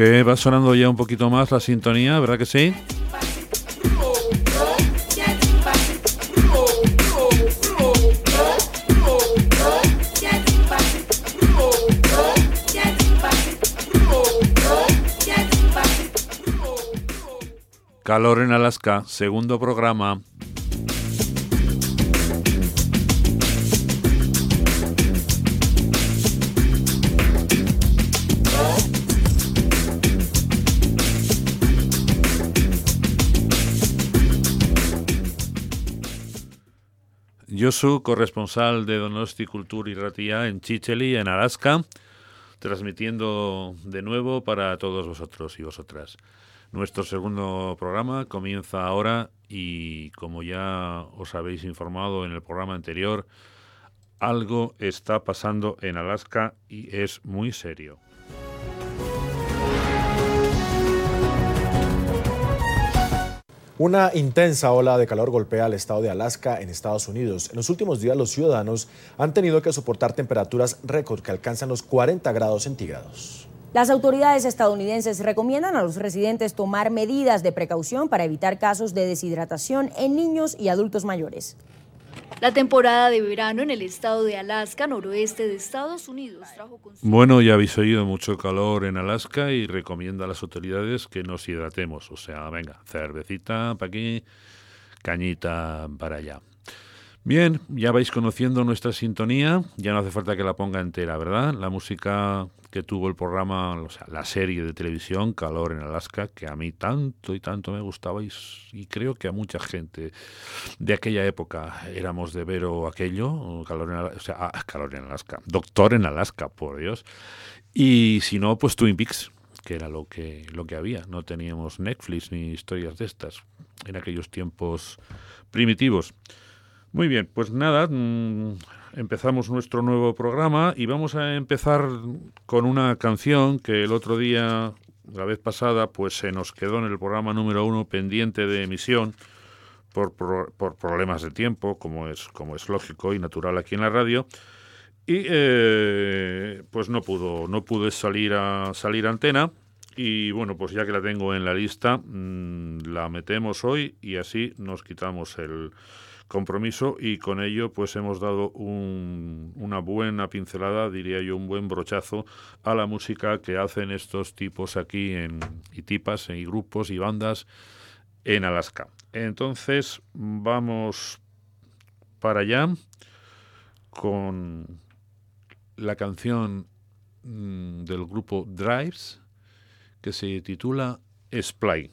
Que va sonando ya un poquito más la sintonía, ¿verdad que sí? Calor en Alaska, segundo programa. Soy corresponsal de Donosti Cultura y Ratia en Chicheli, en Alaska, transmitiendo de nuevo para todos vosotros y vosotras. Nuestro segundo programa comienza ahora y como ya os habéis informado en el programa anterior, algo está pasando en Alaska y es muy serio. Una intensa ola de calor golpea al estado de Alaska en Estados Unidos. En los últimos días los ciudadanos han tenido que soportar temperaturas récord que alcanzan los 40 grados centígrados. Las autoridades estadounidenses recomiendan a los residentes tomar medidas de precaución para evitar casos de deshidratación en niños y adultos mayores. La temporada de verano en el estado de Alaska, noroeste de Estados Unidos, trajo Bueno, ya habéis oído mucho calor en Alaska y recomienda a las autoridades que nos hidratemos. O sea, venga, cervecita para aquí, cañita para allá. Bien, ya vais conociendo nuestra sintonía, ya no hace falta que la ponga entera, ¿verdad? La música que tuvo el programa, o sea, la serie de televisión Calor en Alaska, que a mí tanto y tanto me gustaba y, creo que a mucha gente de aquella época éramos de ver o aquello, Calor en, o sea, ah, Calor en Alaska, Doctor en Alaska, por Dios. Y si no, pues Twin Peaks, que era lo que, lo que había. No teníamos Netflix ni historias de estas en aquellos tiempos primitivos. Muy bien, pues nada, mm, empezamos nuestro nuevo programa y vamos a empezar con una canción que el otro día, la vez pasada, pues se nos quedó en el programa número uno pendiente de emisión por, problemas de tiempo, como es, como es lógico y natural aquí en la radio. Y eh, pues no pudo, no pude salir a salir antena. Y bueno, pues ya que la tengo en la lista, mm, la metemos hoy y así nos quitamos el, compromiso y con ello pues hemos dado una buena pincelada, diría yo, un buen brochazo a la música que hacen estos tipos aquí en, y tipas y grupos y bandas en Alaska. Entonces vamos para allá con la canción mm, del grupo Drives que se titula Splay.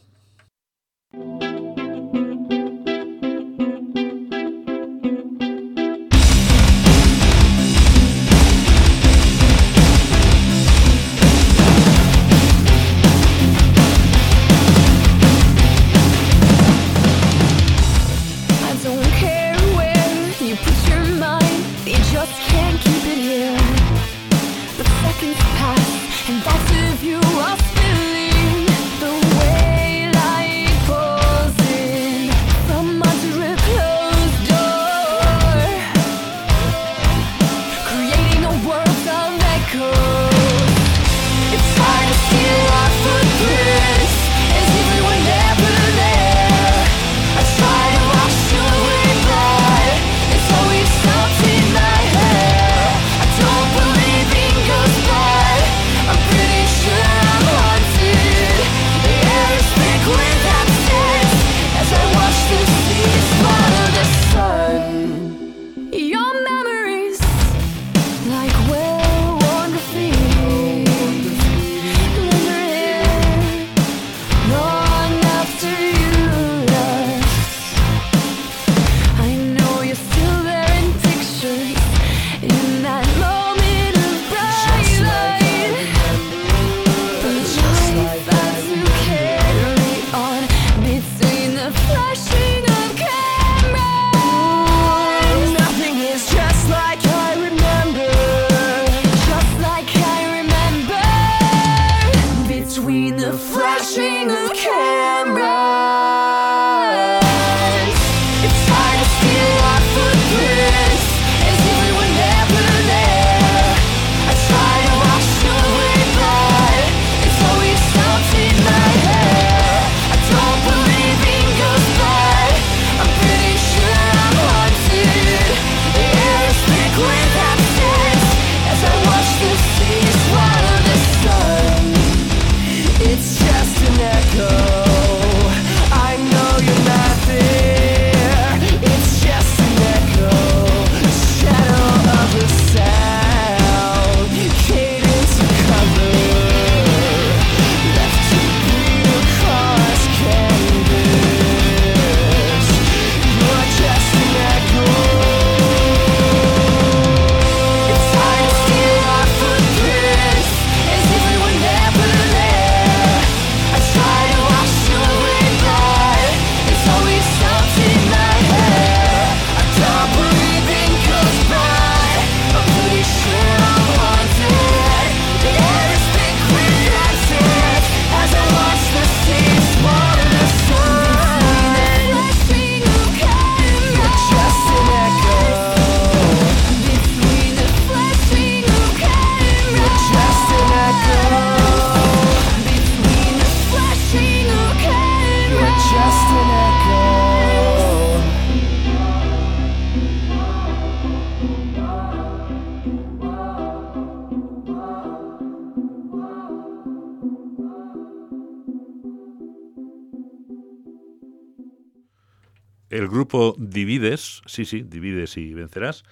Divides, sí, sí, Divides y vencerás,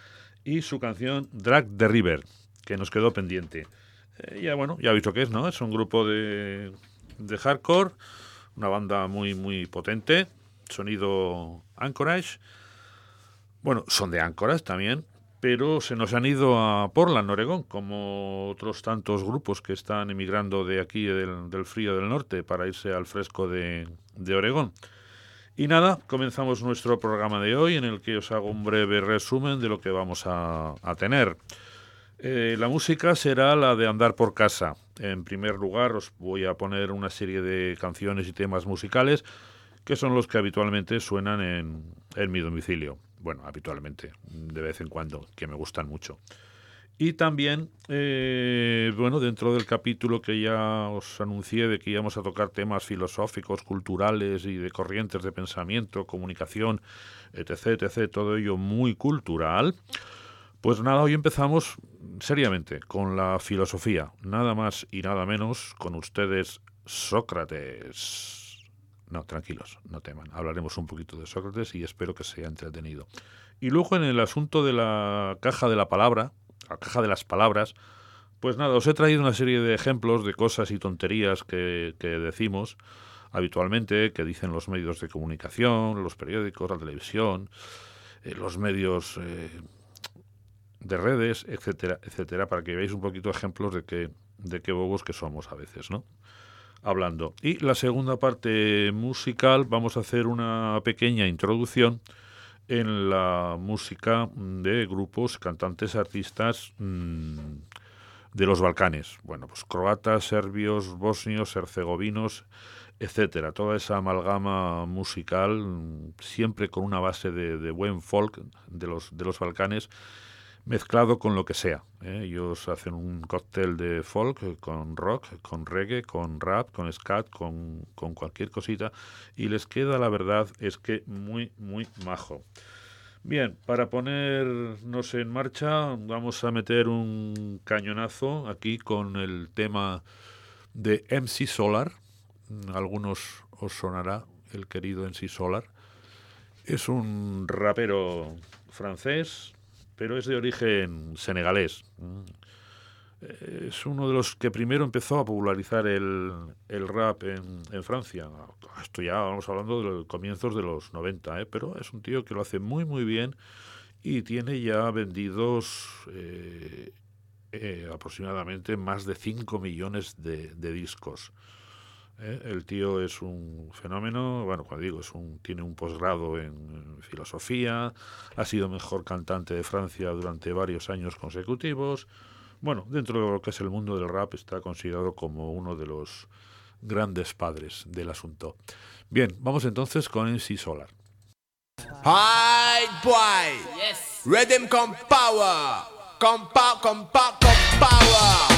y su canción Drag the River, que nos quedó pendiente. Eh, ya bueno, ya visto que es, ¿no? Es un grupo de, de hardcore, una banda muy, muy potente, sonido Anchorage. Bueno, son de Anchorage también, pero se nos han ido a Portland, Oregón, como otros tantos grupos que están emigrando de aquí, del, frío del norte, para irse al fresco de, de Oregón. Y nada, comenzamos nuestro programa de hoy en el que os hago un breve resumen de lo que vamos a, tener. Eh, la música será la de andar por casa. En primer lugar os voy a poner una serie de canciones y temas musicales que son los que habitualmente suenan en, en mi domicilio. Bueno, habitualmente, de vez en cuando, que me gustan mucho. Y también, eh, bueno, dentro del capítulo que ya os anuncié de que íbamos a tocar temas filosóficos, culturales y de corrientes de pensamiento, comunicación, etc., etc., todo ello muy cultural, pues nada, hoy empezamos seriamente con la filosofía, nada más y nada menos con ustedes Sócrates. No, tranquilos, no teman, hablaremos un poquito de Sócrates y espero que sea entretenido. Y luego en el asunto de la caja de la palabra, la caja de las palabras, pues nada, os he traído una serie de ejemplos de cosas y tonterías que, decimos habitualmente, que dicen los medios de comunicación, los periódicos, la televisión, eh, los medios eh, de redes, etcétera, etcétera, para que veáis un poquito ejemplos de qué, de qué bobos que somos a veces, ¿no? Hablando. Y la segunda parte musical, vamos a hacer una pequeña introducción en la música de grupos, cantantes, artistas mm, de los Balcanes. Bueno, pues croatas, serbios, bosnios, herzegovinos, etcétera. Toda esa amalgama musical, mm, siempre con una base de, de buen folk de los, de los Balcanes mezclado con lo que sea. ¿eh? Ellos hacen un cóctel de folk con rock, con reggae, con rap, con scat, con, con cualquier cosita y les queda, la verdad, es que muy, muy majo. Bien, para ponernos en marcha vamos a meter un cañonazo aquí con el tema de MC Solar. Algunos os sonará el querido MC Solar. Es un rapero francés, pero es de origen senegalés. Es uno de los que primero empezó a popularizar el, rap en, Francia. Esto ya vamos hablando de los comienzos de los 90, ¿eh? pero es un tío que lo hace muy, muy bien y tiene ya vendidos eh, eh, aproximadamente más de 5 millones de discos. ¿Eh? El tío es un fenómeno, bueno, cuando digo, es un, tiene un posgrado en filosofía, ha sido mejor cantante de Francia durante varios años consecutivos. Bueno, dentro de lo que es el mundo del rap está considerado como uno de los grandes padres del asunto. Bien, vamos entonces con NC Solar. Hi, boy. Yes. Rhythm come power. Come power, come power, come power.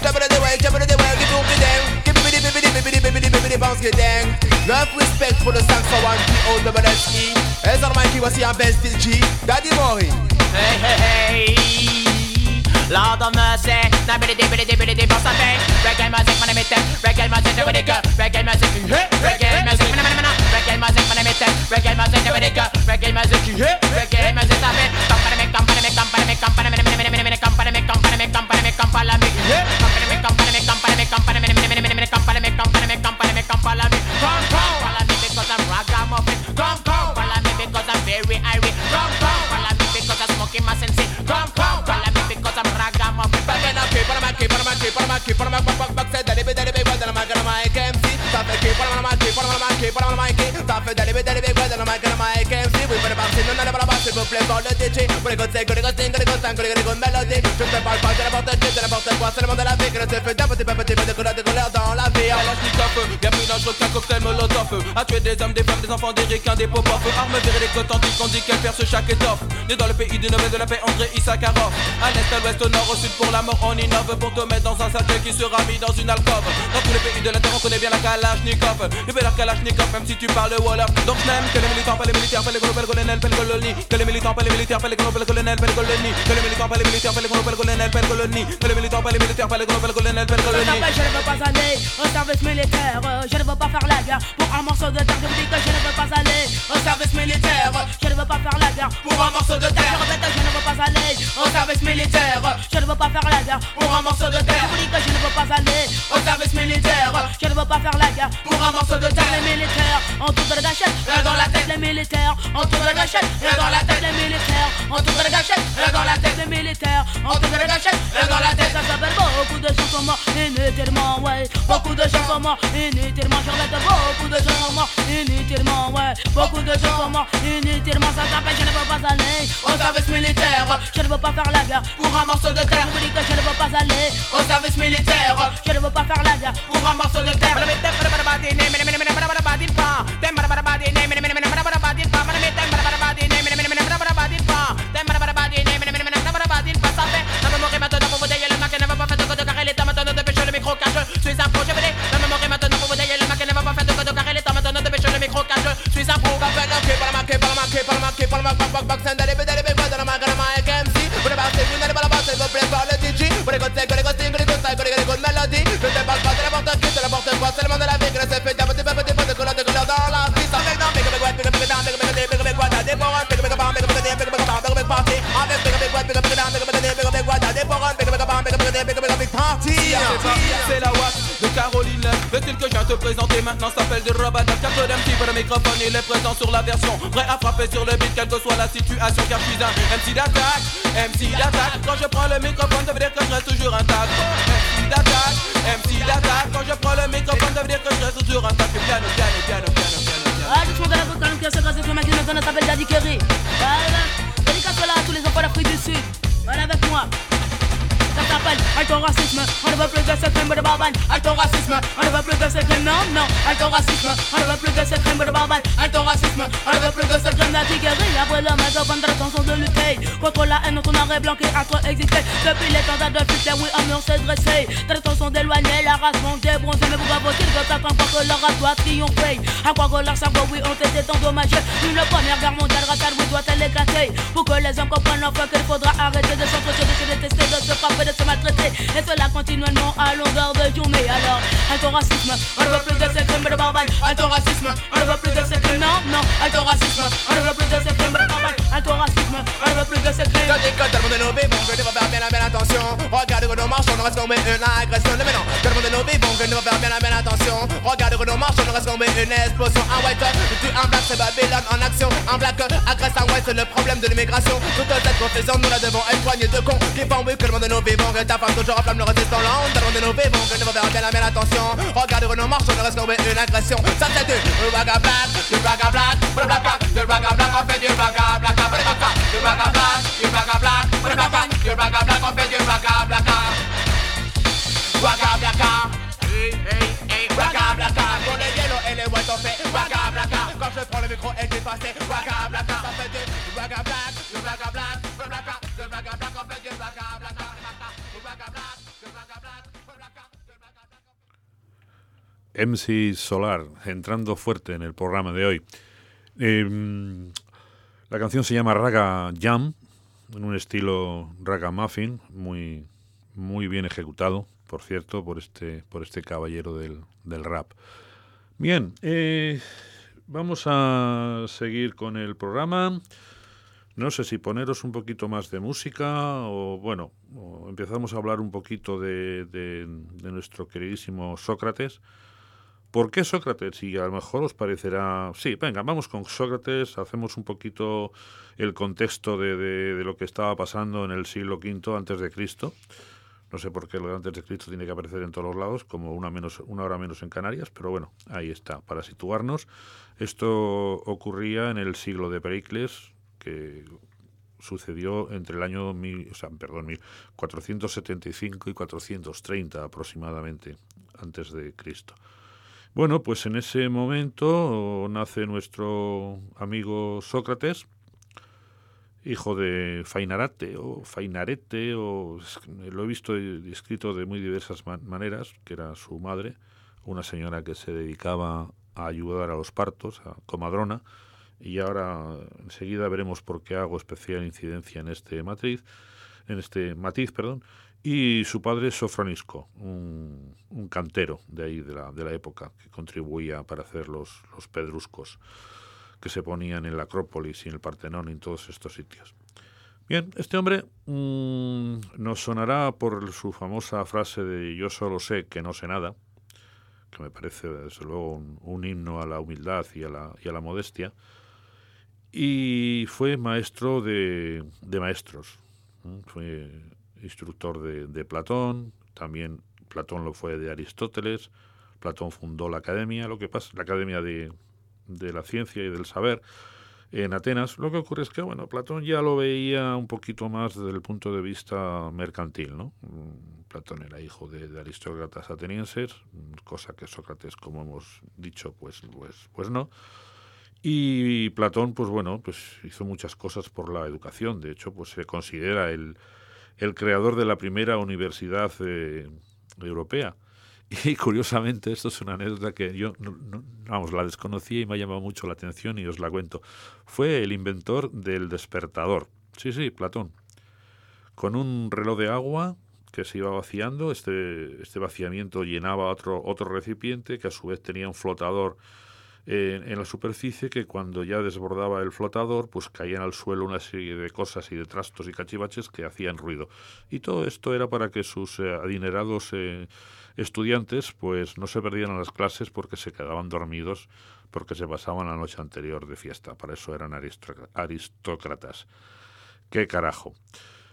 Top of the world, top of the world, give me them. Give me the, give the, give the, give the, give the bounce, get them. Love, respect for the songs for one, P-O-W-S-E. Ez almighty, voici un best till G. Daddy Mori. Hey, hey, hey. Lord of mercy, now biddy biddy biddy biddy boss a face. Reggae music, man, I. Reggae music, now biddy girl. Reggae music, hey. Reggae music, man, man. Reggae music, man, I. Reggae music, now biddy girl. Reggae music, hey. Reggae music, stop it me, me. Come, come, follow me because I'm ragamuffin. Come, come, follow me because I'm very irate. Come, come, follow me because I'm smoking my sense. Come, come, follow me because I'm ragamuffin. Back up, keep on my keep on my keep on my keep on my back say daddy daddy big brother my gonna my MC Stop it keep on my keep on my keep on my keep Stop it daddy daddy big brother my gonna my MC We put a bounce in on the bounce s'il vous plaît pour le DJ Pour les c'est que les c'est que les c'est que les Je te parle pas de n'importe qui de n'importe quoi C'est le la vie que ne te fait d'un petit peu petit peu de la vie Un feu Bien dangereux qu'un cocktail molotov A tuer des hommes, des femmes, des enfants, des ricains, des pop Armes virées, des authentiques, on dit qu'elle perce chaque étoffe Né dans le pays du Nobel de la paix, André Issakarov À l'est, à l'ouest, au nord, au sud, pour la mort, on innove Pour te mettre dans un cercueil qui sera mis dans une alcôve Dans tous les pays de la terre, on connaît bien la Kalachnikov Le la Kalachnikov, même si tu parles Wolof Donc n'aime que les militants, pas les militaires, pas les gros colonels, pas les colonies Que les militants, pas les militaires, pas les gros colonels, pas les colonies Que les militants, pas les militaires, pas les gros colonels, pas les colonies Que les militants, pas les militaires, pas les gros colonels, pas les service militaire Je ne veux pas faire la guerre pour un morceau de terre. Je dis que je ne veux pas aller au service militaire. Je ne veux pas faire la guerre pour un morceau de terre. Je répète, je ne veux pas aller au service militaire. Je ne veux pas faire la guerre pour un morceau de terre. Je dis que je ne veux pas aller au service militaire. Je ne veux pas faire la guerre pour un morceau de terre. Les militaires en tour de gâchette, dans la tête. Les militaires en tour de gâchette, dans la tête. Les militaires en tour de gâchette, dans la tête. Les militaires en tour de gâchette, dans la tête. Ça s'appelle beaucoup de sont morts inutilement, ouais. Beaucoup de gens sont morts inutilement. Beaucoup de gens sont morts inutilement, ouais. Beaucoup de gens sont morts inutilement. Ça s'appelle, je ne veux pas aller au service militaire. Je ne veux pas faire la guerre pour un morceau de terre. Je je ne veux pas aller au service militaire. Je ne veux pas faire la guerre pour un morceau de terre. avvocato Suis un pro rappeur marqué par la marqué par la marqué par la marqué par la marqué par la marqué par la marqué par la marqué par la MC Vuole basse, vuole balla basse, vuole play par le DJ Vuole con te, vuole con te, vuole con te, vuole con melody Je te parle pas, te la porte qui, te la porte pas Seulement de la vie, que c'est fait d'avoir des pépés, des potes, couleurs, des couleurs dans la vie Avec non, mais que me guette, mais que me guette, mais que me guette, mais que me guette, des morons, mais que me guette, mais que me guette, mais que me guette, mais que me guette, mais que me guette, mais que me guette, style que je viens te présenter maintenant s'appelle du Robadab Car que MC pour le microphone il est présent sur la version. Prêt à frapper sur le beat quelle que soit la situation Car je suis un MC d'attaque, MC d'attaque. Quand je prends le microphone ça veut dire que je reste toujours intact. MC d'attaque, MC d'attaque. Quand je prends le microphone ça veut dire que je reste toujours intact. Piano, piano, piano, piano, piano, piano Ah, je suis de la vocal, qui s'est grâce sur ma clinique, on s'appelle Daddy Kerry. Voilà, dédicace là à tous les enfants d'Afrique du Sud. Voilà avec moi. Ça s'appelle Alto racisme, on ne veut plus de ce crime de barbane. Alto racisme, on ne veut plus de ce crime, non, non. Alto racisme, on ne veut plus de ce crime de barbane. Alto racisme, on ne veut plus de ce crime Daddy Kerry. Après le maître, prendre l'attention de lutter contre la haine dont on aurait blanc qui a trop existé. Depuis les temps de Hitler, oui, un s'est dressé. Très attention d'éloigner la race montée bronzée. Mais pourquoi faut-il que ça quand que leur race doit triompher À quoi que leur cerveau, oui, ont été endommagés. Une première guerre mondiale raciale, oui, doit-elle éclater Pour que les hommes comprennent enfin qu'il faudra arrêter de s'entretuer, de se détester, de se frapper, de se. Et cela continuellement à longueur de journée. Alors, alto racisme, on ne veut plus de ces crimes de barbane. Alto racisme, on ne veut plus de ces crimes, non, non. Alto racisme, on ne veut plus de ces crimes de barbane. Alto racisme, on ne veut plus de ces crimes. Dis que tout le monde est que je vais faire bien la belle attention. Regarde que nous marchons, nous restons mais une agression. Mais non, tout le monde est que je vais faire bien la belle attention. Regarde que nous marchons, nous restons mais une explosion. Un white, tu un black, c'est Babylone en action. Un black agresse un white, c'est le problème de l'immigration. Toute cette confusion, nous la devons poignée de cons qui font que le monde est nos vivants. Que ta femme toujours lent. Tout le est nos vivants, que vais faire bien la belle attention. Regarde nous marchons, nous restons mais une agression. Ça c'est du black, du black, on fait du black, on fait du on MC Solar, entrando fuerte en el programa de hoy. Eh, la canción se llama Raga Jam, en un estilo Raga Muffin, muy, muy bien ejecutado, por cierto, por este, por este caballero del, del rap. Bien, eh, vamos a seguir con el programa. No sé si poneros un poquito más de música o, bueno, empezamos a hablar un poquito de, de- de nuestro queridísimo Sócrates. ¿Por qué Sócrates? Y a lo mejor os parecerá... Sí, venga, vamos con Sócrates, hacemos un poquito el contexto de, de- lo que estaba pasando en el siglo V antes de Cristo. No sé por qué lo de antes de Cristo tiene que aparecer en todos los lados, como una, menos, una hora menos en Canarias, pero bueno, ahí está, para situarnos. Esto ocurría en el siglo de Pericles, que sucedió entre el año mil, o sea, perdón, 1475 y 430 aproximadamente antes de Cristo. Bueno, pues en ese momento nace nuestro amigo Sócrates, hijo de Fainarate o Fainarete, o lo he visto escrito de muy diversas man- maneras, que era su madre, una señora que se dedicaba a ayudar a los partos, a comadrona, y ahora enseguida veremos por qué hago especial incidencia en este matriz, en este matiz, perdón. Y su padre Sofronisco, un, un cantero de ahí, de la, de la, época, que contribuía para hacer los, los pedruscos que se ponían en la Acrópolis y en el Partenón y en todos estos sitios. Bien, este hombre mmm, nos sonará por su famosa frase de yo solo sé que no sé nada, que me parece desde luego un, un himno a la humildad y a la, y a la modestia, y fue maestro de, de maestros. Fue instructor de, Platón, también Platón lo fue de Aristóteles, Platón fundó la academia, lo que pasa, la academia de, de la ciencia y del saber en Atenas. Lo que ocurre es que, bueno, Platón ya lo veía un poquito más desde el punto de vista mercantil, ¿no? Platón era hijo de, de aristócratas atenienses, cosa que Sócrates, como hemos dicho, pues, pues, pues no. Y Platón, pues bueno, pues hizo muchas cosas por la educación. De hecho, pues se considera el, el creador de la primera universidad eh, europea. Y curiosamente, esto es una anécdota que yo, no, vamos, la desconocía y me ha llamado mucho la atención y os la cuento. Fue el inventor del despertador. Sí, sí, Platón. Con un reloj de agua que se iba vaciando, este, este vaciamiento llenaba otro, otro recipiente que a su vez tenía un flotador en, la superficie que cuando ya desbordaba el flotador, pues caían al suelo una serie de cosas y de trastos y cachivaches que hacían ruido. Y todo esto era para que sus eh, adinerados eh, estudiantes pues no se perdieran las clases porque se quedaban dormidos porque se pasaban la noche anterior de fiesta. Para eso eran aristócratas. ¿Qué carajo?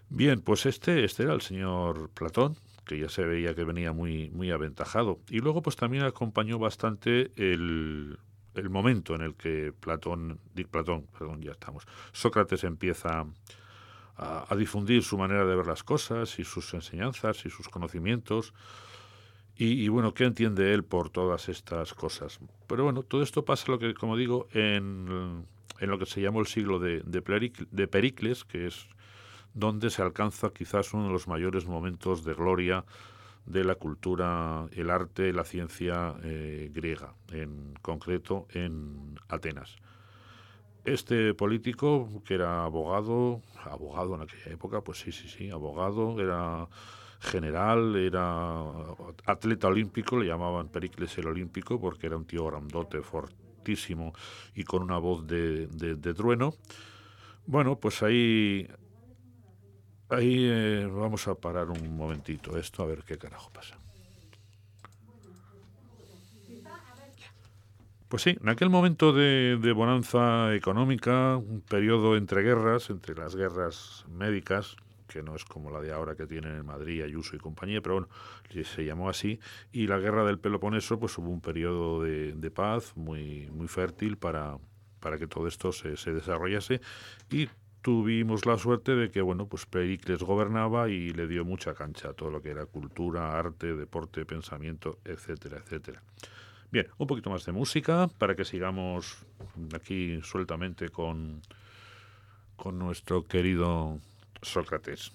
Bien, pues este, este era el señor Platón, que ya se veía que venía muy, muy aventajado. Y luego pues también acompañó bastante el, el momento en el que Platón, Platón, perdón, ya estamos, Sócrates empieza a, a, difundir su manera de ver las cosas y sus enseñanzas y sus conocimientos. Y, bueno, ¿qué entiende él por todas estas cosas? Pero bueno, todo esto pasa, lo que, como digo, en, en lo que se llamó el siglo de, de Pericles, que es donde se alcanza quizás uno de los mayores momentos de gloria de la cultura, el arte, la ciencia eh, griega, en concreto en Atenas. Este político, que era abogado, abogado en aquella época, pues sí, sí, sí, abogado, era general, era atleta olímpico, le llamaban Pericles el Olímpico, porque era un tío grandote, fortísimo y con una voz de, de, de trueno. Bueno, pues ahí Ahí eh, vamos a parar un momentito esto, a ver qué carajo pasa. Pues sí, en aquel momento de, de, bonanza económica, un periodo entre guerras, entre las guerras médicas, que no es como la de ahora que tienen en Madrid, Ayuso y compañía, pero bueno, se llamó así, y la guerra del Peloponeso, pues hubo un periodo de, de paz muy, muy fértil para, para que todo esto se, se desarrollase y tuvimos la suerte de que, bueno, pues Pericles gobernaba y le dio mucha cancha a todo lo que era cultura, arte, deporte, pensamiento, etcétera, etcétera. Bien, un poquito más de música para que sigamos aquí sueltamente con, con nuestro querido Sócrates.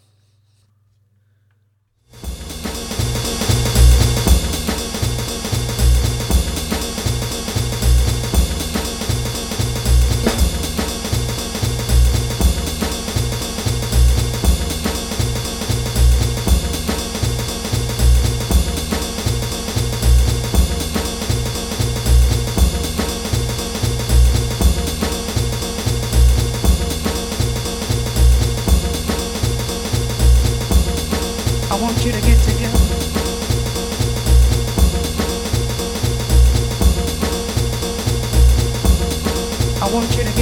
want you to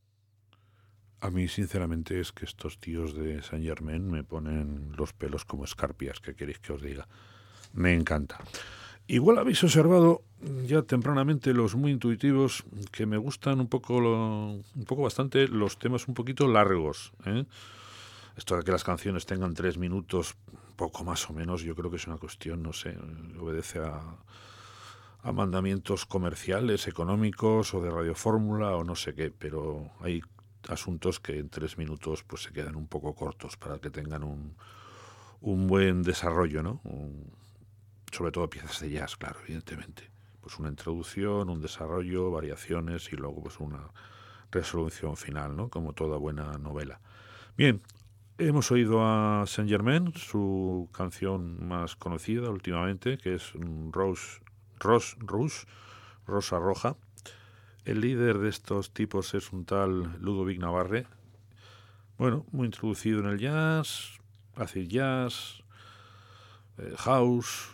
A mí, sinceramente, es que estos tíos de Saint Germain me ponen los pelos como escarpias, ¿qué queréis que os diga? Me encanta. Igual habéis observado ya tempranamente los muy intuitivos que me gustan un poco, un poco bastante los temas un poquito largos. ¿eh? Esto de que las canciones tengan tres minutos, poco más o menos, yo creo que es una cuestión, no sé, obedece a, a mandamientos comerciales, económicos o de radiofórmula o no sé qué, pero hay asuntos que en tres minutos pues se quedan un poco cortos para que tengan un, un buen desarrollo, ¿no? Un- sobre todo piezas de jazz, claro, evidentemente. Pues una introducción, un desarrollo, variaciones y luego pues una resolución final, ¿no? Como toda buena novela. Bien, hemos oído a Saint Germain, su canción más conocida últimamente, que es mm, Rose, Rose Rouge, Rosa Roja. El líder de estos tipos es un tal Ludovic Navarre. Bueno, muy introducido en el jazz, hace jazz, eh, house,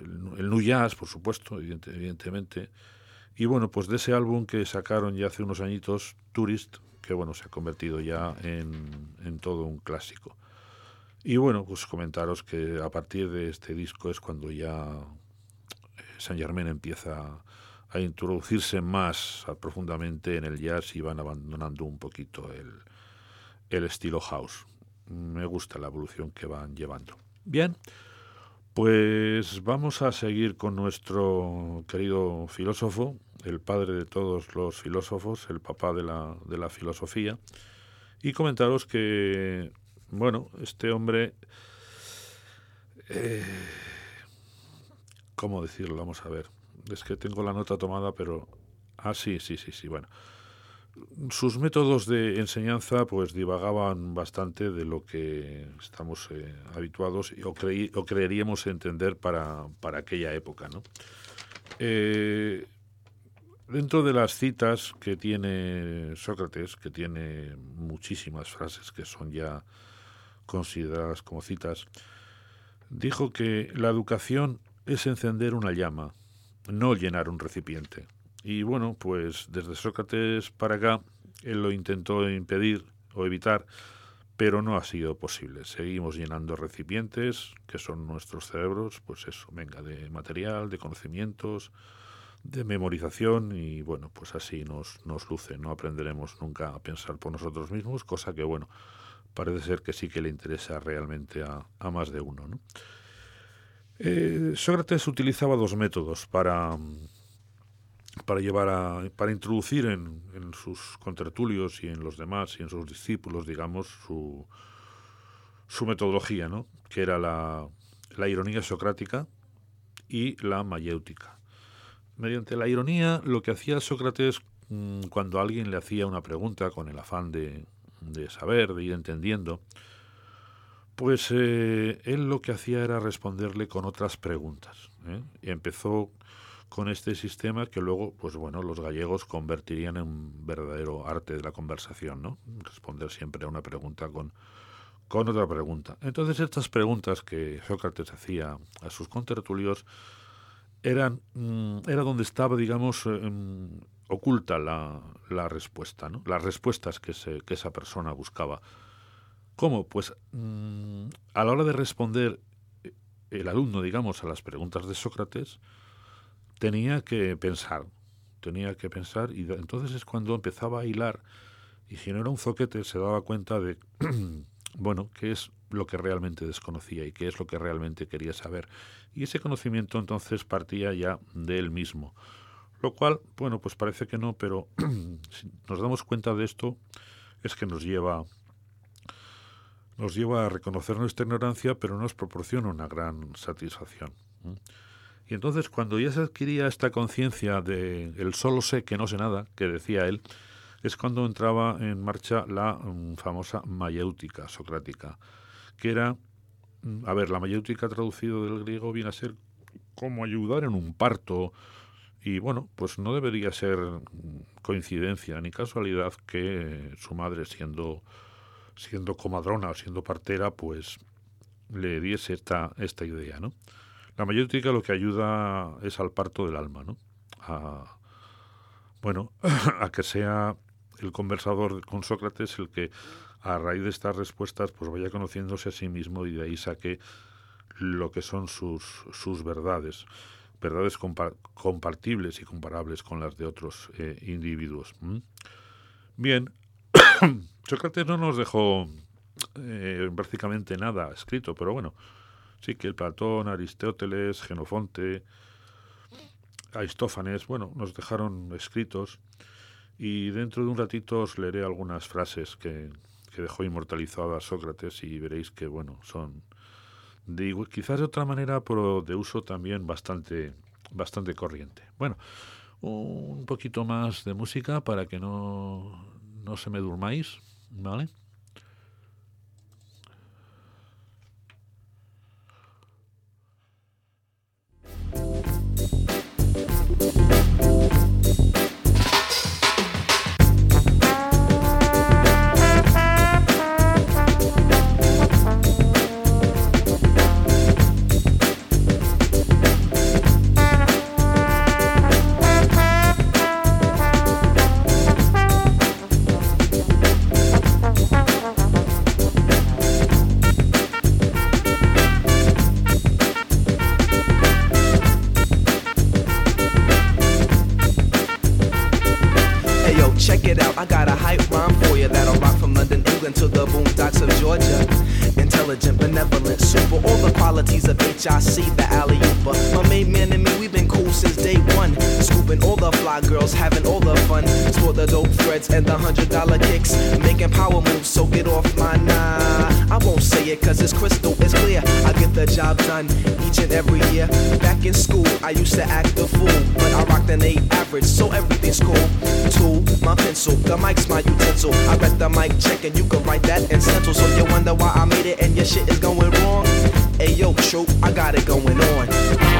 el, el new jazz, por supuesto, evidente- evidentemente. Y bueno, pues de ese álbum que sacaron ya hace unos añitos, Tourist, que bueno, se ha convertido ya en, todo un clásico. Y bueno, pues comentaros que a partir de este disco es cuando ya eh, Saint Germain empieza a introducirse más profundamente en el jazz y van abandonando un poquito el, el estilo house. Me gusta la evolución que van llevando. Bien, pues vamos a seguir con nuestro querido filósofo, el padre de todos los filósofos, el papá de la, de la filosofía, y comentaros que, bueno, este hombre, eh, ¿cómo decirlo? Vamos a ver. Es que tengo la nota tomada, pero... Ah, sí, sí, sí, sí, bueno. Sus métodos de enseñanza pues divagaban bastante de lo que estamos eh, habituados o, creí- o creeríamos entender para, para aquella época. ¿no? Eh, dentro de las citas que tiene Sócrates, que tiene muchísimas frases que son ya consideradas como citas, dijo que la educación es encender una llama, no llenar un recipiente. Y bueno, pues desde Sócrates para acá, él lo intentó impedir o evitar, pero no ha sido posible. Seguimos llenando recipientes, que son nuestros cerebros, pues eso, venga, de material, de conocimientos, de memorización y bueno, pues así nos, luce. No aprenderemos nunca a pensar por nosotros mismos, cosa que bueno, parece ser que sí que le interesa realmente a, a más de uno. ¿no? Eh, Sócrates utilizaba dos métodos para, para llevar a, para introducir en, en sus contertulios y en los demás y en sus discípulos, digamos, su, su metodología, ¿no? que era la, la ironía socrática y la mayéutica. Mediante la ironía, lo que hacía Sócrates mm, cuando alguien le hacía una pregunta con el afán de, de saber, de ir entendiendo, pues eh, él lo que hacía era responderle con otras preguntas. ¿eh? Y empezó con este sistema que luego, pues bueno, los gallegos convertirían en un verdadero arte de la conversación, ¿no? Responder siempre a una pregunta con, con otra pregunta. Entonces estas preguntas que Sócrates hacía a sus contertulios eran, mm, era donde estaba, digamos, mm, oculta la, la respuesta, ¿no? Las respuestas que, se, que esa persona buscaba. ¿Cómo? Pues mm, a la hora de responder eh, el alumno, digamos, a las preguntas de Sócrates, tenía que pensar, tenía que pensar, y entonces es cuando empezaba a hilar, y si no era un zoquete, se daba cuenta de, bueno, qué es lo que realmente desconocía y qué es lo que realmente quería saber. Y ese conocimiento entonces partía ya de él mismo. Lo cual, bueno, pues parece que no, pero si nos damos cuenta de esto, es que nos lleva nos lleva a reconocer nuestra ignorancia, pero nos proporciona una gran satisfacción. Y entonces, cuando ya se adquiría esta conciencia de el solo sé que no sé nada, que decía él, es cuando entraba en marcha la mm, famosa mayéutica socrática, que era mm, a ver, la mayéutica traducido del griego viene a ser como ayudar en un parto. Y bueno, pues no debería ser coincidencia ni casualidad que su madre, siendo, siendo comadrona o siendo partera, pues le diese esta, esta idea, ¿no? La mayéutica lo que ayuda es al parto del alma, ¿no? A, bueno, a que sea el conversador con Sócrates el que a raíz de estas respuestas pues vaya conociéndose a sí mismo y de ahí saque lo que son sus, sus verdades, verdades compartibles y comparables con las de otros eh, individuos. Bien, Sócrates no nos dejó eh, prácticamente nada escrito, pero bueno, sí que Platón, Aristóteles, Genofonte, Aristófanes, bueno, nos dejaron escritos y dentro de un ratito os leeré algunas frases que, que dejó inmortalizado a Sócrates y veréis que, bueno, son de, quizás de otra manera, pero de uso también bastante, bastante corriente. Bueno, un poquito más de música para que no, no se me durmáis, ¿vale? at the mic check and you can write that in central. So you wonder why I made it and your shit is going wrong. Hey yo, true, I got it going on.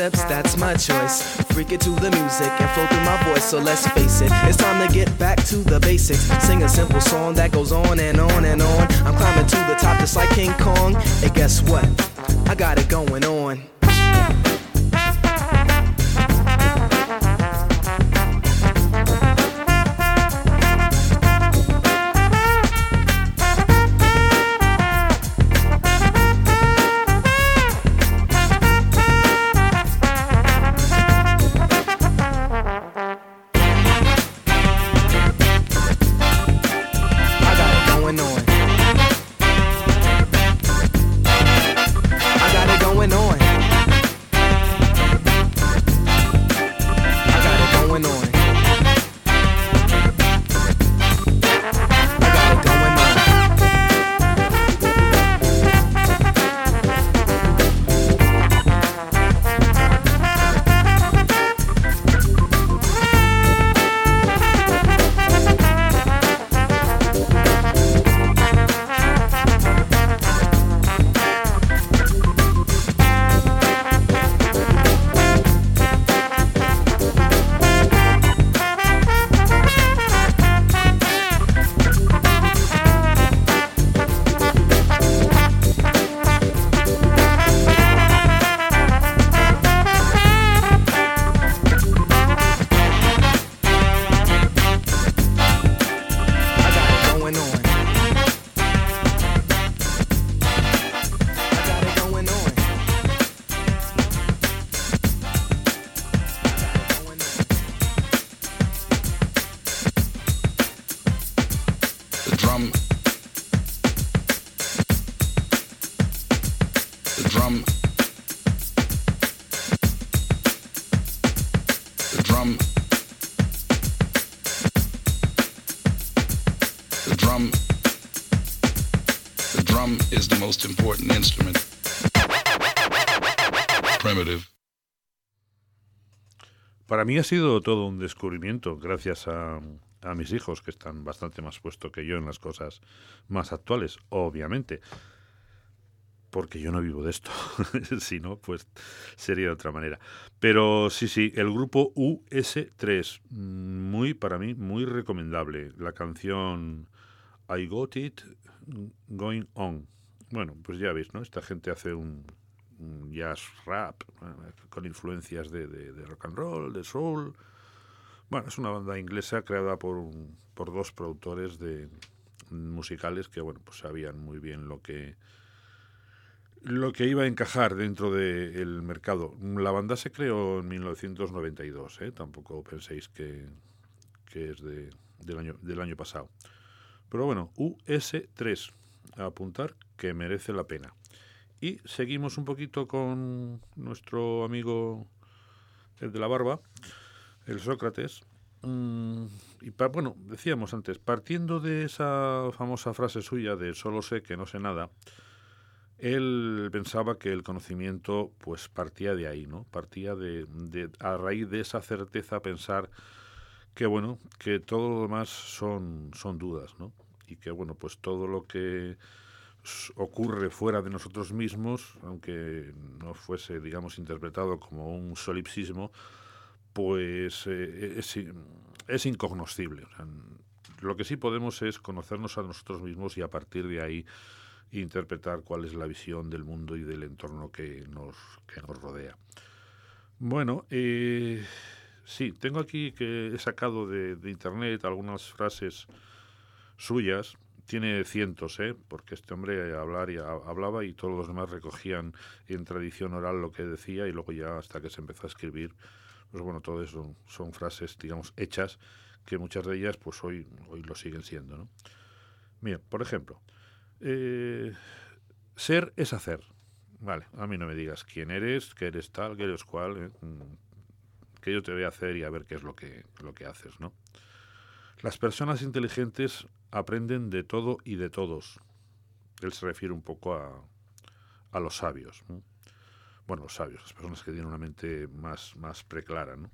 Concepts, that's my choice. Freak it to the music and flow through my voice. So let's face it, it's time to get back to the basics. Sing a simple song that goes on and on and on. I'm climbing to the top just like King Kong. And guess what? I got it going on. drum. The drum. The drum. The drum is the most important instrument. Primitive. Para mí ha sido todo un descubrimiento, gracias a, a mis hijos, que están bastante más puestos que yo en las cosas más actuales, obviamente. Porque yo no vivo de esto. si no, pues sería de otra manera. Pero sí, sí, el grupo US3, muy, para mí, muy recomendable. La canción I Got It Going On. Bueno, pues ya veis, ¿no? Esta gente hace un, jazz rap con influencias de, de- rock and roll, de soul. Bueno, es una banda inglesa creada por, por dos productores de musicales que, bueno, pues sabían muy bien lo que lo que iba a encajar dentro del mercado. La banda se creó en 1992, ¿eh? tampoco penséis que, que es de, del, año, del año pasado. Pero bueno, US3, a apuntar que merece la pena. Y seguimos un poquito con nuestro amigo, el de la barba, el Sócrates. Mm, y pa- bueno, decíamos antes, partiendo de esa famosa frase suya de solo sé que no sé nada, él pensaba que el conocimiento pues partía de ahí, ¿no? Partía de, a raíz de esa certeza pensar que bueno, que todo lo demás son, son dudas, ¿no? Y que bueno, pues todo lo que ocurre fuera de nosotros mismos, aunque no fuese, digamos, interpretado como un solipsismo, pues eh, es, i- es incognoscible. Lo que sí podemos es conocernos a nosotros mismos y a partir de ahí interpretar cuál es la visión del mundo y del entorno que nos, que nos rodea. Bueno, eh, sí, tengo aquí que he sacado de, internet algunas frases suyas. Tiene cientos, ¿eh? porque este hombre hablar y, hablaba y todos los demás recogían en tradición oral lo que decía y luego ya hasta que se empezó a escribir, pues bueno, todo eso son frases, digamos, hechas, que muchas de ellas pues hoy, hoy lo siguen siendo. ¿no? Mira, por ejemplo, eh, ser es hacer. Vale, a mí no me digas quién eres, que eres tal, que eres cual, ¿eh? Mm, que yo te voy a hacer y a ver qué es lo que, lo que haces, ¿no? Las personas inteligentes aprenden de todo y de todos. Él se refiere un poco a, a los sabios. ¿no? Bueno, los sabios, las personas que tienen una mente más, más preclara, ¿no?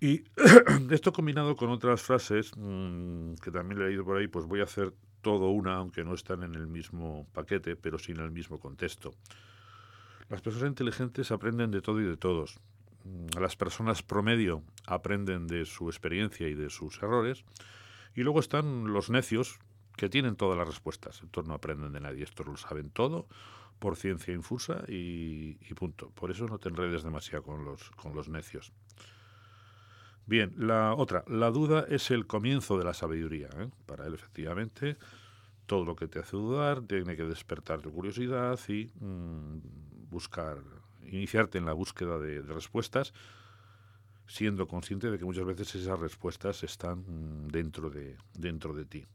Y esto combinado con otras frases mmm, que también he leído por ahí, pues voy a hacer todo una, aunque no están en el mismo paquete, pero sí en el mismo contexto. Las personas inteligentes aprenden de todo y de todos. Las personas promedio aprenden de su experiencia y de sus errores. Y luego están los necios, que tienen todas las respuestas. Estos no aprenden de nadie, estos lo saben todo por ciencia infusa y, y punto. Por eso no te enredes demasiado con los, con los necios. Bien, la otra, la duda es el comienzo de la sabiduría. ¿eh? Para él, efectivamente, todo lo que te hace dudar tiene que despertar tu curiosidad y mmm, buscar, iniciarte en la búsqueda de, respuestas, siendo consciente de que muchas veces esas respuestas están mmm, dentro de, dentro de ti.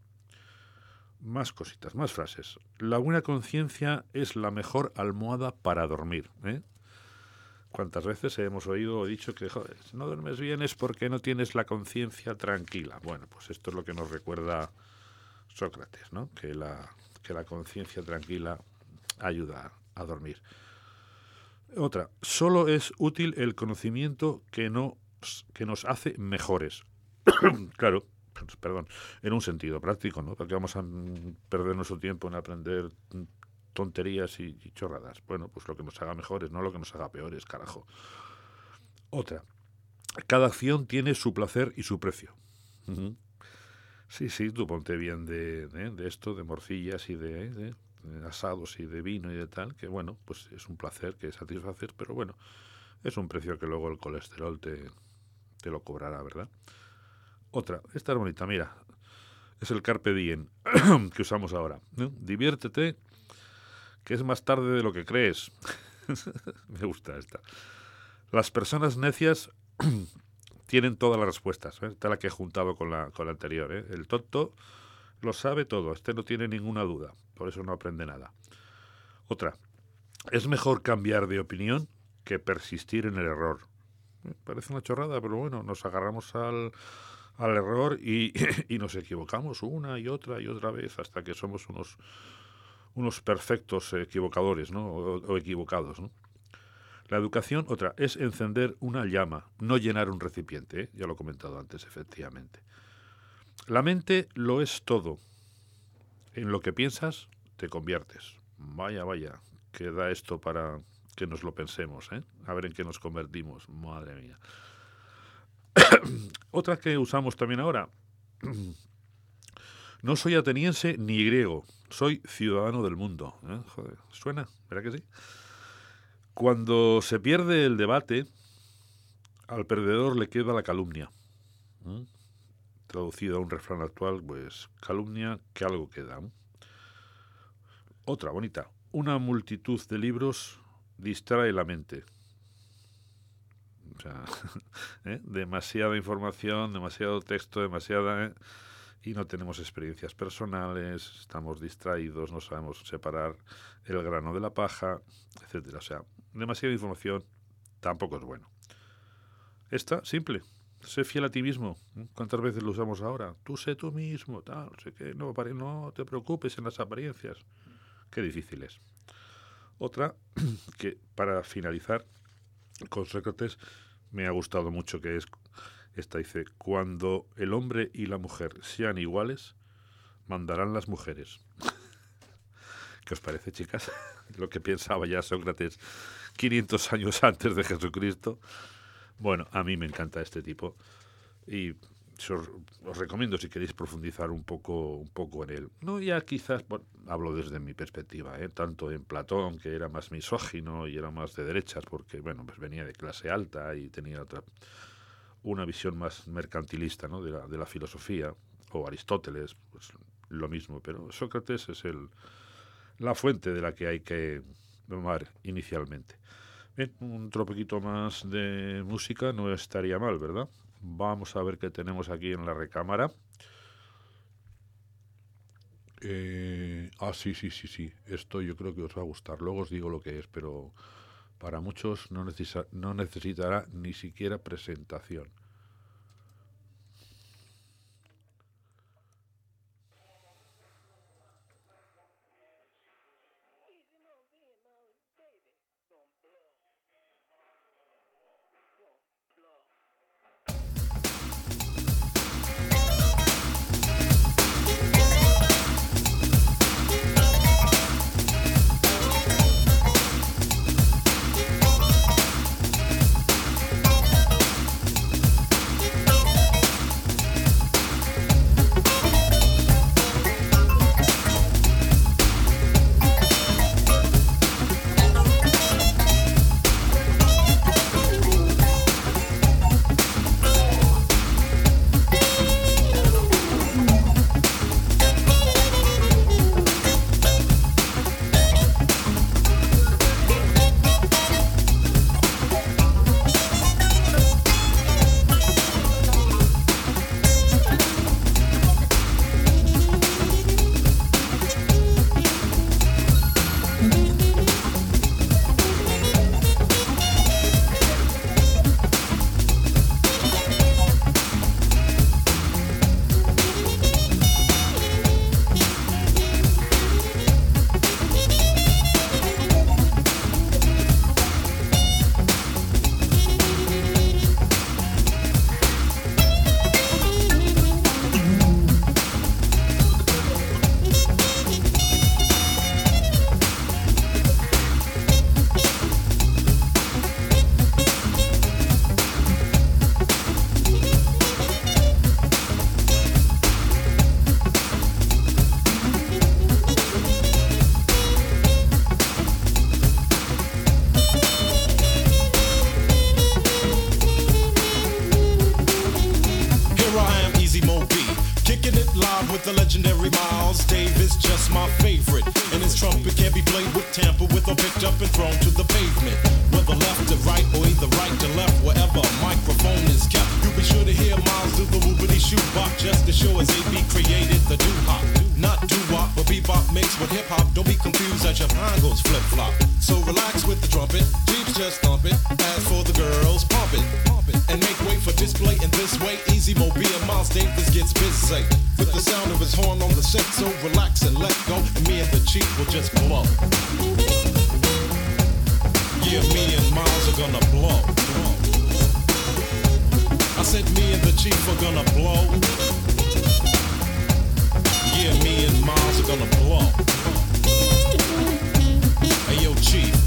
Más cositas, más frases. La buena conciencia es la mejor almohada para dormir. ¿eh? ¿Cuántas veces hemos oído o dicho que joder, si no duermes bien es porque no tienes la conciencia tranquila? Bueno, pues esto es lo que nos recuerda Sócrates, ¿no? Que la, que la conciencia tranquila ayuda a, dormir. Otra, solo es útil el conocimiento que, no, que nos hace mejores. claro, perdón, en un sentido práctico, ¿no? Porque vamos a perder nuestro tiempo en aprender tonterías y, chorradas. Bueno, pues lo que nos haga mejores, no lo que nos haga peores, carajo. Otra. Cada acción tiene su placer y su precio. Sí, sí, tú ponte bien de, de, esto, de morcillas y de, de, asados y de vino y de tal, que bueno, pues es un placer que satisfacer, pero bueno, es un precio que luego el colesterol te, te lo cobrará, ¿verdad? Otra, esta es bonita, mira, es el carpe diem que usamos ahora. ¿no? Diviértete, que es más tarde de lo que crees. Me gusta esta. Las personas necias tienen todas las respuestas. ¿eh? Esta es la que he juntado con la, con la anterior. ¿eh? El tonto lo sabe todo. Este no tiene ninguna duda. Por eso no aprende nada. Otra. Es mejor cambiar de opinión que persistir en el error. Parece una chorrada, pero bueno, nos agarramos al, al error y, y nos equivocamos una y otra y otra vez hasta que somos unos, unos perfectos equivocadores, ¿no? O, equivocados, ¿no? La educación, otra, es encender una llama, no llenar un recipiente, ¿eh? ya lo he comentado antes, efectivamente. La mente lo es todo. En lo que piensas, te conviertes. Vaya, vaya, que da esto para que nos lo pensemos, ¿eh? A ver en qué nos convertimos, madre mía. otra que usamos también ahora. No soy ateniense ni griego, soy ciudadano del mundo. ¿eh? Joder, ¿suena? ¿Verdad que sí? Cuando se pierde el debate, al perdedor le queda la calumnia. Traducido a un refrán actual, pues calumnia que algo queda. Otra bonita. Una multitud de libros distrae la mente. O sea, ¿eh? demasiada información, demasiado texto, demasiada... ¿eh? Y no tenemos experiencias personales, estamos distraídos, no sabemos separar el grano de la paja, etcétera. O sea, demasiada información tampoco es bueno. Esta, simple. Sé fiel a ti mismo. ¿Cuántas veces lo usamos ahora? Tú sé tú mismo, tal, sé qué. No, no te preocupes en las apariencias. Qué difícil es. Otra, que para finalizar, con Sócrates, me ha gustado mucho, que es esta dice, cuando el hombre y la mujer sean iguales, mandarán las mujeres. ¿Qué os parece, chicas? Lo que pensaba ya Sócrates 500 años antes de Jesucristo. Bueno, a mí me encanta este tipo y os, recomiendo si queréis profundizar un poco, un poco en él. No ya quizás, hablo desde mi perspectiva, ¿eh? tanto en Platón, que era más misógino y era más de derechas, porque bueno, pues venía de clase alta y tenía otra una visión más mercantilista ¿no? de, la, de la filosofía, o Aristóteles, pues lo mismo, pero Sócrates es el, la fuente de la que hay que tomar inicialmente. Bien, un poquito más de música no estaría mal, ¿verdad? Vamos a ver qué tenemos aquí en la recámara. Eh, ah, sí, sí, sí, sí. Esto yo creo que os va a gustar. Luego os digo lo que es, pero para muchos no, no necesitará ni siquiera presentación. The legendary Miles Davis, just my favorite. And his trumpet can't be played with, tamper with, or picked up and thrown to the pavement. Whether left to right or either right to left, wherever a microphone is kept, you'll be sure to hear Miles do the whoopity shoot bop just to show as AB created the doo hop. Not doo wop, but bebop mixed with hip hop. Don't be confused as your mind goes flip flop. So relax with the trumpet, Jeeps just thump it. As for the girls, pump it. Display in this way. Easy Mobile, Miles Davis gets busy. With the sound of his horn on the set, so relax and let go. And me and the chief will just blow. Yeah, me and Miles are gonna blow. I said me and the chief are gonna blow. Yeah, me and Miles are gonna blow. Hey yo, chief,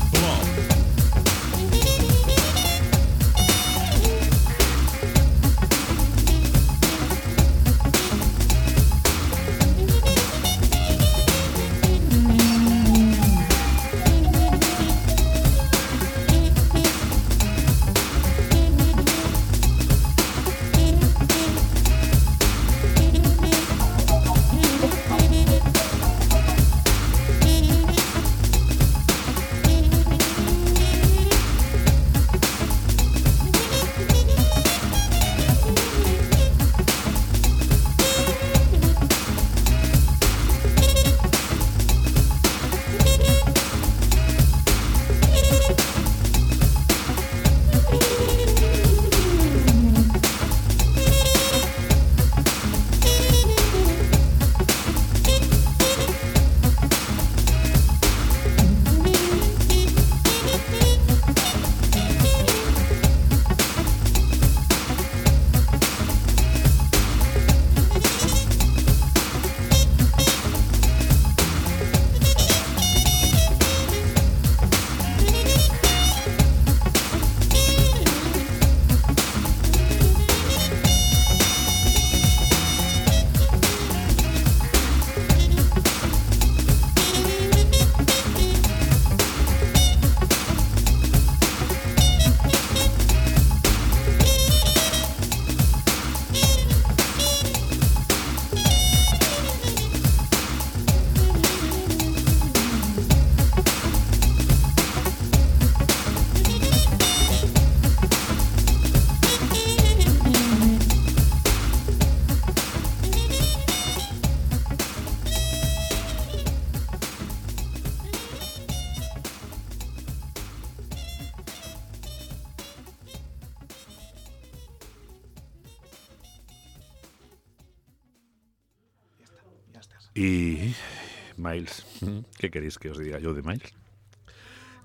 ¿qué queréis que os diga yo de Miles?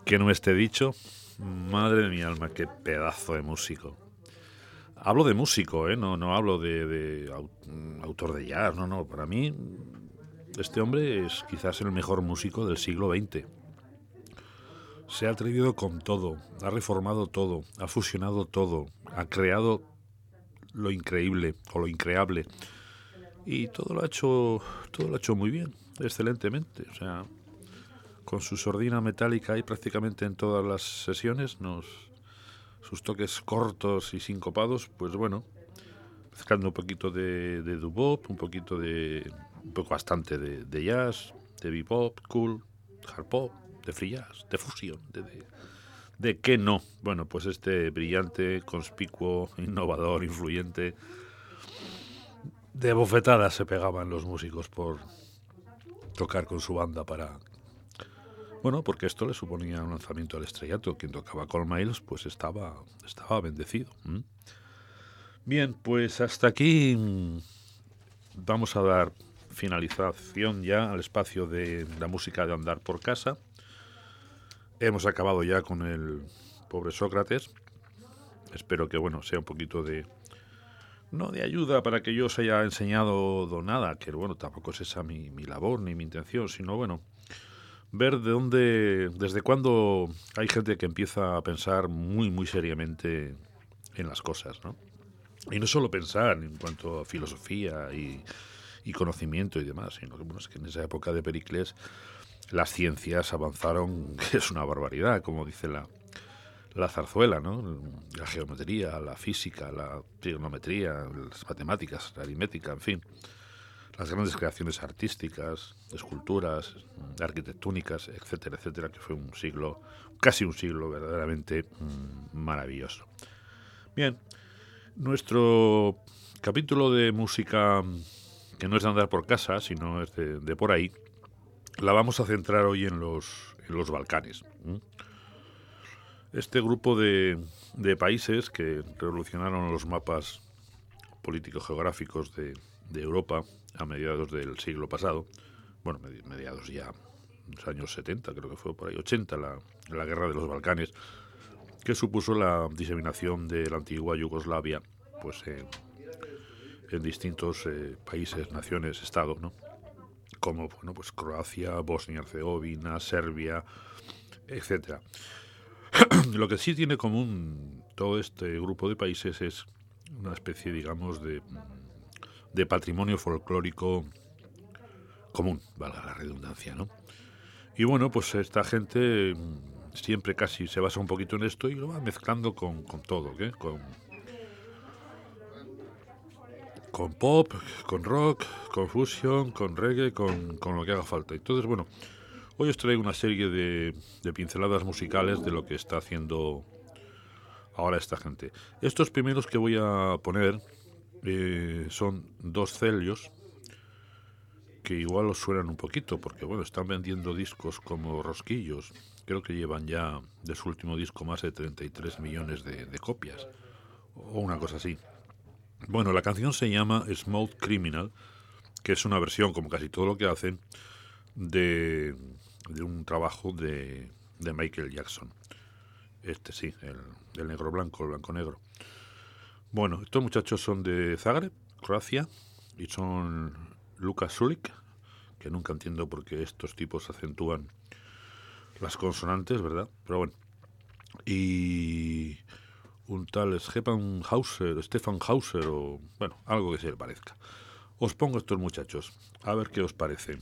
Que no esté dicho, madre de mi alma, qué pedazo de músico. Hablo de músico, ¿eh? no, no hablo de, de au- autor de jazz, no, no. Para mí, este hombre es quizás el mejor músico del siglo XX. Se ha atrevido con todo, ha reformado todo, ha fusionado todo, ha creado lo increíble o lo increable y todo lo ha hecho todo lo ha hecho muy bien excelentemente o sea con su sordina metálica ahí prácticamente en todas las sesiones sus toques cortos y sincopados pues bueno mezclando un poquito de, de dubop un poquito de un poco bastante de, de jazz de bebop cool hard pop de free jazz de fusión de, de, de qué no. Bueno pues este brillante conspicuo innovador influyente de bofetadas se pegaban los músicos por tocar con su banda para... Bueno, porque esto le suponía un lanzamiento al estrellato. Quien tocaba con Miles, pues estaba, estaba bendecido. Bien, pues hasta aquí mm, vamos a dar finalización ya al espacio de la música de andar por casa. Hemos acabado ya con el pobre Sócrates. Espero que bueno sea un poquito de no de ayuda para que yo os haya enseñado do nada, que bueno, tampoco es esa mi, mi labor ni mi intención, sino bueno, ver de dónde, desde cuándo hay gente que empieza a pensar muy, muy seriamente en las cosas, ¿no? Y no solo pensar en cuanto a filosofía y, conocimiento y demás, sino que, que en esa época de Pericles las ciencias avanzaron, que es una barbaridad, como dice la, la zarzuela, ¿no? La geometría, la física, la trigonometría, las matemáticas, la aritmética, en fin. Las grandes creaciones artísticas, esculturas, arquitectónicas, etcétera, etcétera, que fue un siglo, casi un siglo verdaderamente mm, maravilloso. Bien, nuestro capítulo de música que no es de andar por casa, sino es de, de por ahí, la vamos a centrar hoy en los, en los Balcanes. Este grupo de, de países que revolucionaron los mapas políticos geográficos de, de Europa a mediados del siglo pasado, bueno, medi- mediados ya, los años 70, creo que fue por ahí, 80, la, la guerra de los Balcanes, que supuso la diseminación de la antigua Yugoslavia, pues en, distintos eh, países, naciones, estados, ¿no? Como, bueno, pues Croacia, Bosnia-Herzegovina, Serbia, etcétera. Lo que sí tiene común todo este grupo de países es una especie, digamos, de, de patrimonio folclórico común, valga la redundancia, ¿no? Y bueno, pues esta gente mm, siempre casi se basa un poquito en esto y lo va mezclando con, con todo, ¿qué? Con, con pop, con rock, con fusion, con reggae, con, con lo que haga falta. Entonces, bueno, hoy os traigo una serie de, de pinceladas musicales de lo que está haciendo ahora esta gente. Estos primeros que voy a poner eh, son dos celios que igual os suenan un poquito, porque bueno, están vendiendo discos como rosquillos. Creo que llevan ya de su último disco más de 33 millones de, de copias, o una cosa así. Bueno, la canción se llama Smooth Criminal, que es una versión, como casi todo lo que hacen, de, de un trabajo de, de Michael Jackson. Este sí, el, el negro blanco, el blanco negro. Bueno, estos muchachos son de Zagreb, Croacia, y son Luka Sulik, que nunca entiendo por qué estos tipos acentúan las consonantes, ¿verdad? Pero bueno. Y un tal Stefan Hauser, Stefan Hauser o, bueno, algo que se le parezca. Os pongo estos muchachos, a ver qué os parece.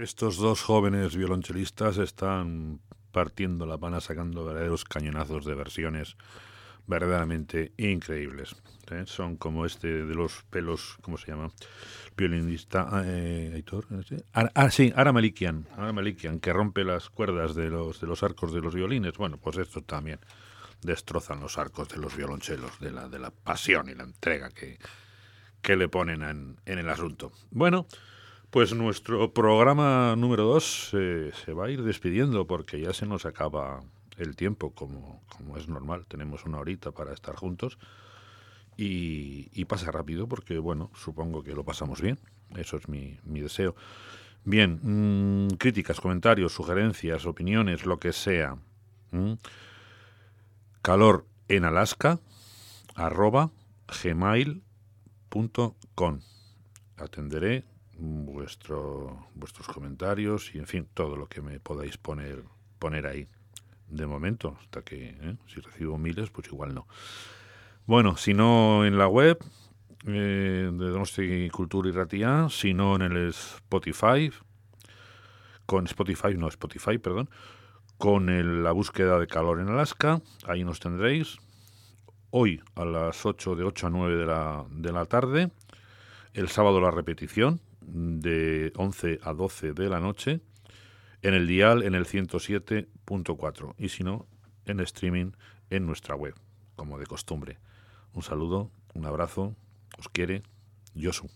Estos dos jóvenes violonchelistas están partiendo la pana sacando verdaderos cañonazos de versiones verdaderamente increíbles. ¿eh? Son como este de los pelos, ¿cómo se llama? Violinista, ah, eh, Aitor. Ara- ah, sí, Ara Malikian, Malikian, que rompe las cuerdas de los, de los arcos de los violines. Bueno, pues estos también destrozan los arcos de los violonchelos, de la, de la pasión y la entrega que, que le ponen en, en el asunto. Bueno, pues nuestro programa número 2 se va a ir despidiendo porque ya se nos acaba el tiempo, como, es normal. Tenemos una horita para estar juntos y, pasa rápido porque, bueno, supongo que lo pasamos bien. Eso es mi, mi deseo. Bien, mm, críticas, comentarios, sugerencias, opiniones, lo que sea. Calor en Alaska, arroba gmail.com. Atenderé vuestro, vuestros comentarios y, en fin, todo lo que me podáis poner, poner ahí. De momento, hasta que, ¿eh? si recibo miles, pues igual no. Bueno, si no en la web eh, de Donosti Cultura y Ratia, si no en el Spotify, con Spotify, no Spotify, perdón, con el- la búsqueda de calor en Alaska, ahí nos tendréis. Hoy a las 8, de 8 a 9 de la, de la tarde, el sábado la repetición, de 11 a 12 de la noche, en el dial en el 107.4 y si no, en streaming en nuestra web, como de costumbre. Un saludo, un abrazo, os quiere, Josu.